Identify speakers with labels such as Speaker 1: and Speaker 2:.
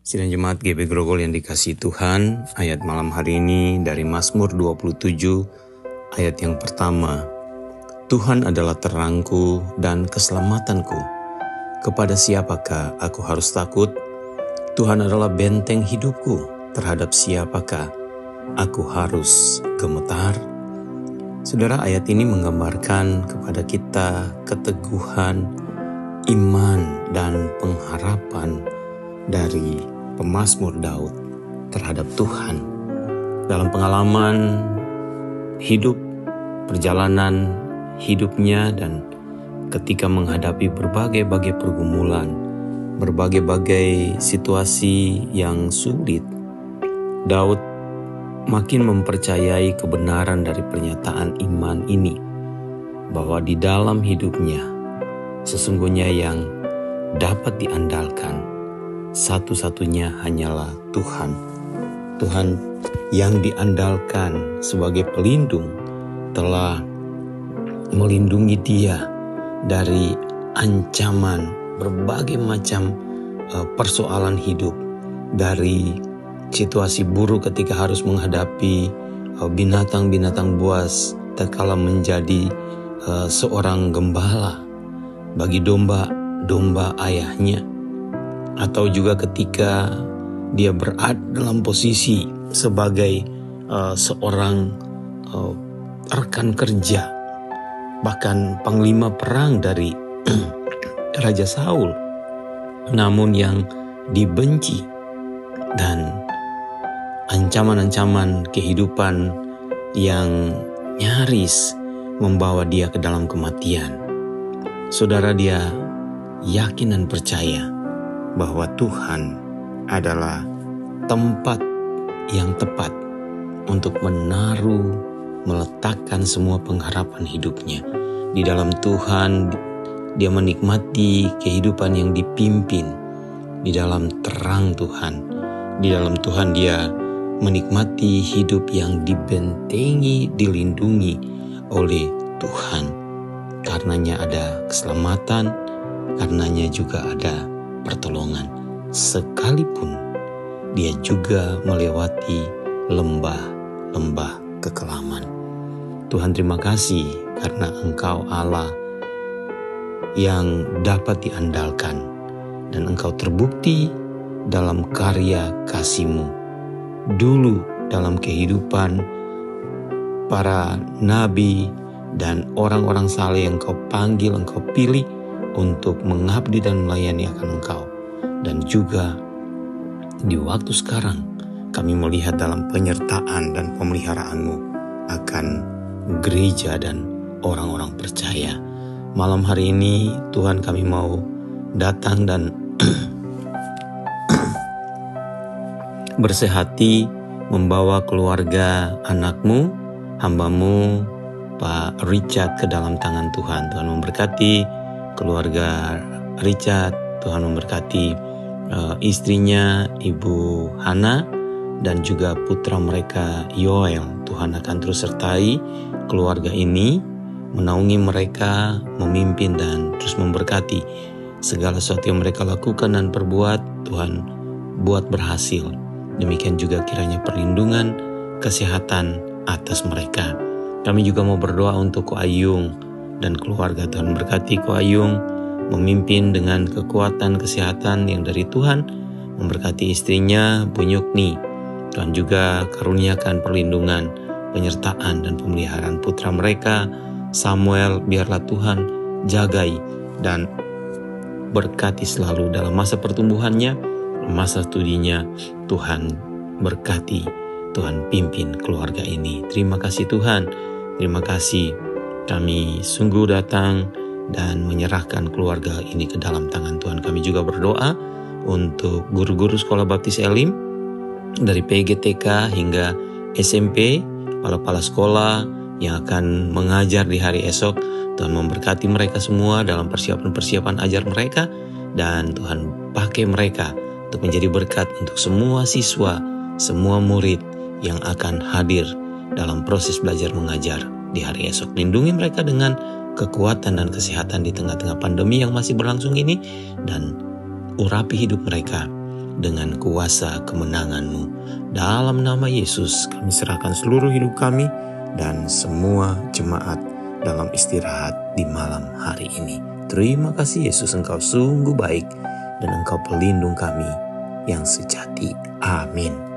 Speaker 1: Sidang Jemaat GB Grogol yang dikasih Tuhan, ayat malam hari ini dari Mazmur 27 ayat yang pertama. Tuhan adalah terangku dan keselamatanku. Kepada siapakah aku harus takut? Tuhan adalah benteng hidupku. Terhadap siapakah aku harus gemetar? Saudara, ayat ini menggambarkan kepada kita keteguhan, iman, dan pengharapan dari pemazmur Daud terhadap Tuhan. Dalam pengalaman hidup, perjalanan hidupnya dan ketika menghadapi berbagai-bagai pergumulan, berbagai-bagai situasi yang sulit, Daud makin mempercayai kebenaran dari pernyataan iman ini bahwa di dalam hidupnya sesungguhnya yang dapat diandalkan satu-satunya hanyalah Tuhan. Tuhan yang diandalkan sebagai pelindung telah melindungi dia dari ancaman berbagai macam uh, persoalan hidup dari situasi buruk ketika harus menghadapi uh, binatang-binatang buas terkala menjadi uh, seorang gembala bagi domba-domba ayahnya atau juga ketika dia berada dalam posisi sebagai uh, seorang uh, rekan kerja bahkan panglima perang dari Raja Saul namun yang dibenci dan ancaman-ancaman kehidupan yang nyaris membawa dia ke dalam kematian. Saudara dia yakin dan percaya bahwa Tuhan adalah tempat yang tepat untuk menaruh, meletakkan semua pengharapan hidupnya. Di dalam Tuhan, dia menikmati kehidupan yang dipimpin di dalam terang Tuhan. Di dalam Tuhan dia menikmati hidup yang dibentengi, dilindungi oleh Tuhan. Karenanya ada keselamatan, karenanya juga ada pertolongan. Sekalipun dia juga melewati lembah-lembah kekelaman. Tuhan terima kasih karena Engkau Allah yang dapat diandalkan dan Engkau terbukti dalam karya kasih-Mu dulu dalam kehidupan para nabi dan orang-orang saleh yang kau panggil, engkau pilih untuk mengabdi dan melayani akan engkau. Dan juga di waktu sekarang kami melihat dalam penyertaan dan pemeliharaanmu akan gereja dan orang-orang percaya. Malam hari ini Tuhan kami mau datang dan bersehati membawa keluarga anakmu, hambamu, Pak Richard ke dalam tangan Tuhan. Tuhan memberkati keluarga Richard, Tuhan memberkati uh, istrinya Ibu Hana dan juga putra mereka Yoel. Tuhan akan terus sertai keluarga ini, menaungi mereka, memimpin dan terus memberkati segala sesuatu yang mereka lakukan dan perbuat. Tuhan buat berhasil Demikian juga kiranya perlindungan, kesehatan atas mereka. Kami juga mau berdoa untuk Ayung dan keluarga Tuhan berkati Ko Ayung memimpin dengan kekuatan kesehatan yang dari Tuhan, memberkati istrinya Bu Nyukni. Tuhan juga karuniakan perlindungan, penyertaan dan pemeliharaan putra mereka, Samuel, biarlah Tuhan jagai dan berkati selalu dalam masa pertumbuhannya, masa studinya Tuhan berkati, Tuhan pimpin keluarga ini. Terima kasih Tuhan, terima kasih kami sungguh datang dan menyerahkan keluarga ini ke dalam tangan Tuhan. Kami juga berdoa untuk guru-guru sekolah baptis Elim dari PGTK hingga SMP, kepala-kepala sekolah yang akan mengajar di hari esok. Tuhan memberkati mereka semua dalam persiapan-persiapan ajar mereka dan Tuhan pakai mereka untuk menjadi berkat untuk semua siswa, semua murid yang akan hadir dalam proses belajar mengajar di hari esok. Lindungi mereka dengan kekuatan dan kesehatan di tengah-tengah pandemi yang masih berlangsung ini dan urapi hidup mereka dengan kuasa kemenanganmu. Dalam nama Yesus kami serahkan seluruh hidup kami dan semua jemaat dalam istirahat di malam hari ini. Terima kasih Yesus engkau sungguh baik dan engkau pelindung kami yang sejati. Amin.